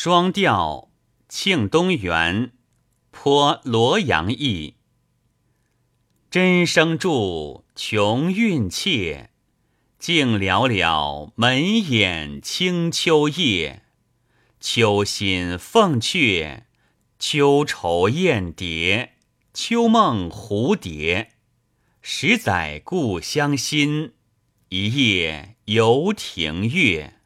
双调《庆东园》颇罗阳意。真声住穷韵切，静寥寥门掩清秋夜。秋心凤雀，秋愁燕蝶，秋梦蝴蝶。十载故乡心，一夜游庭月。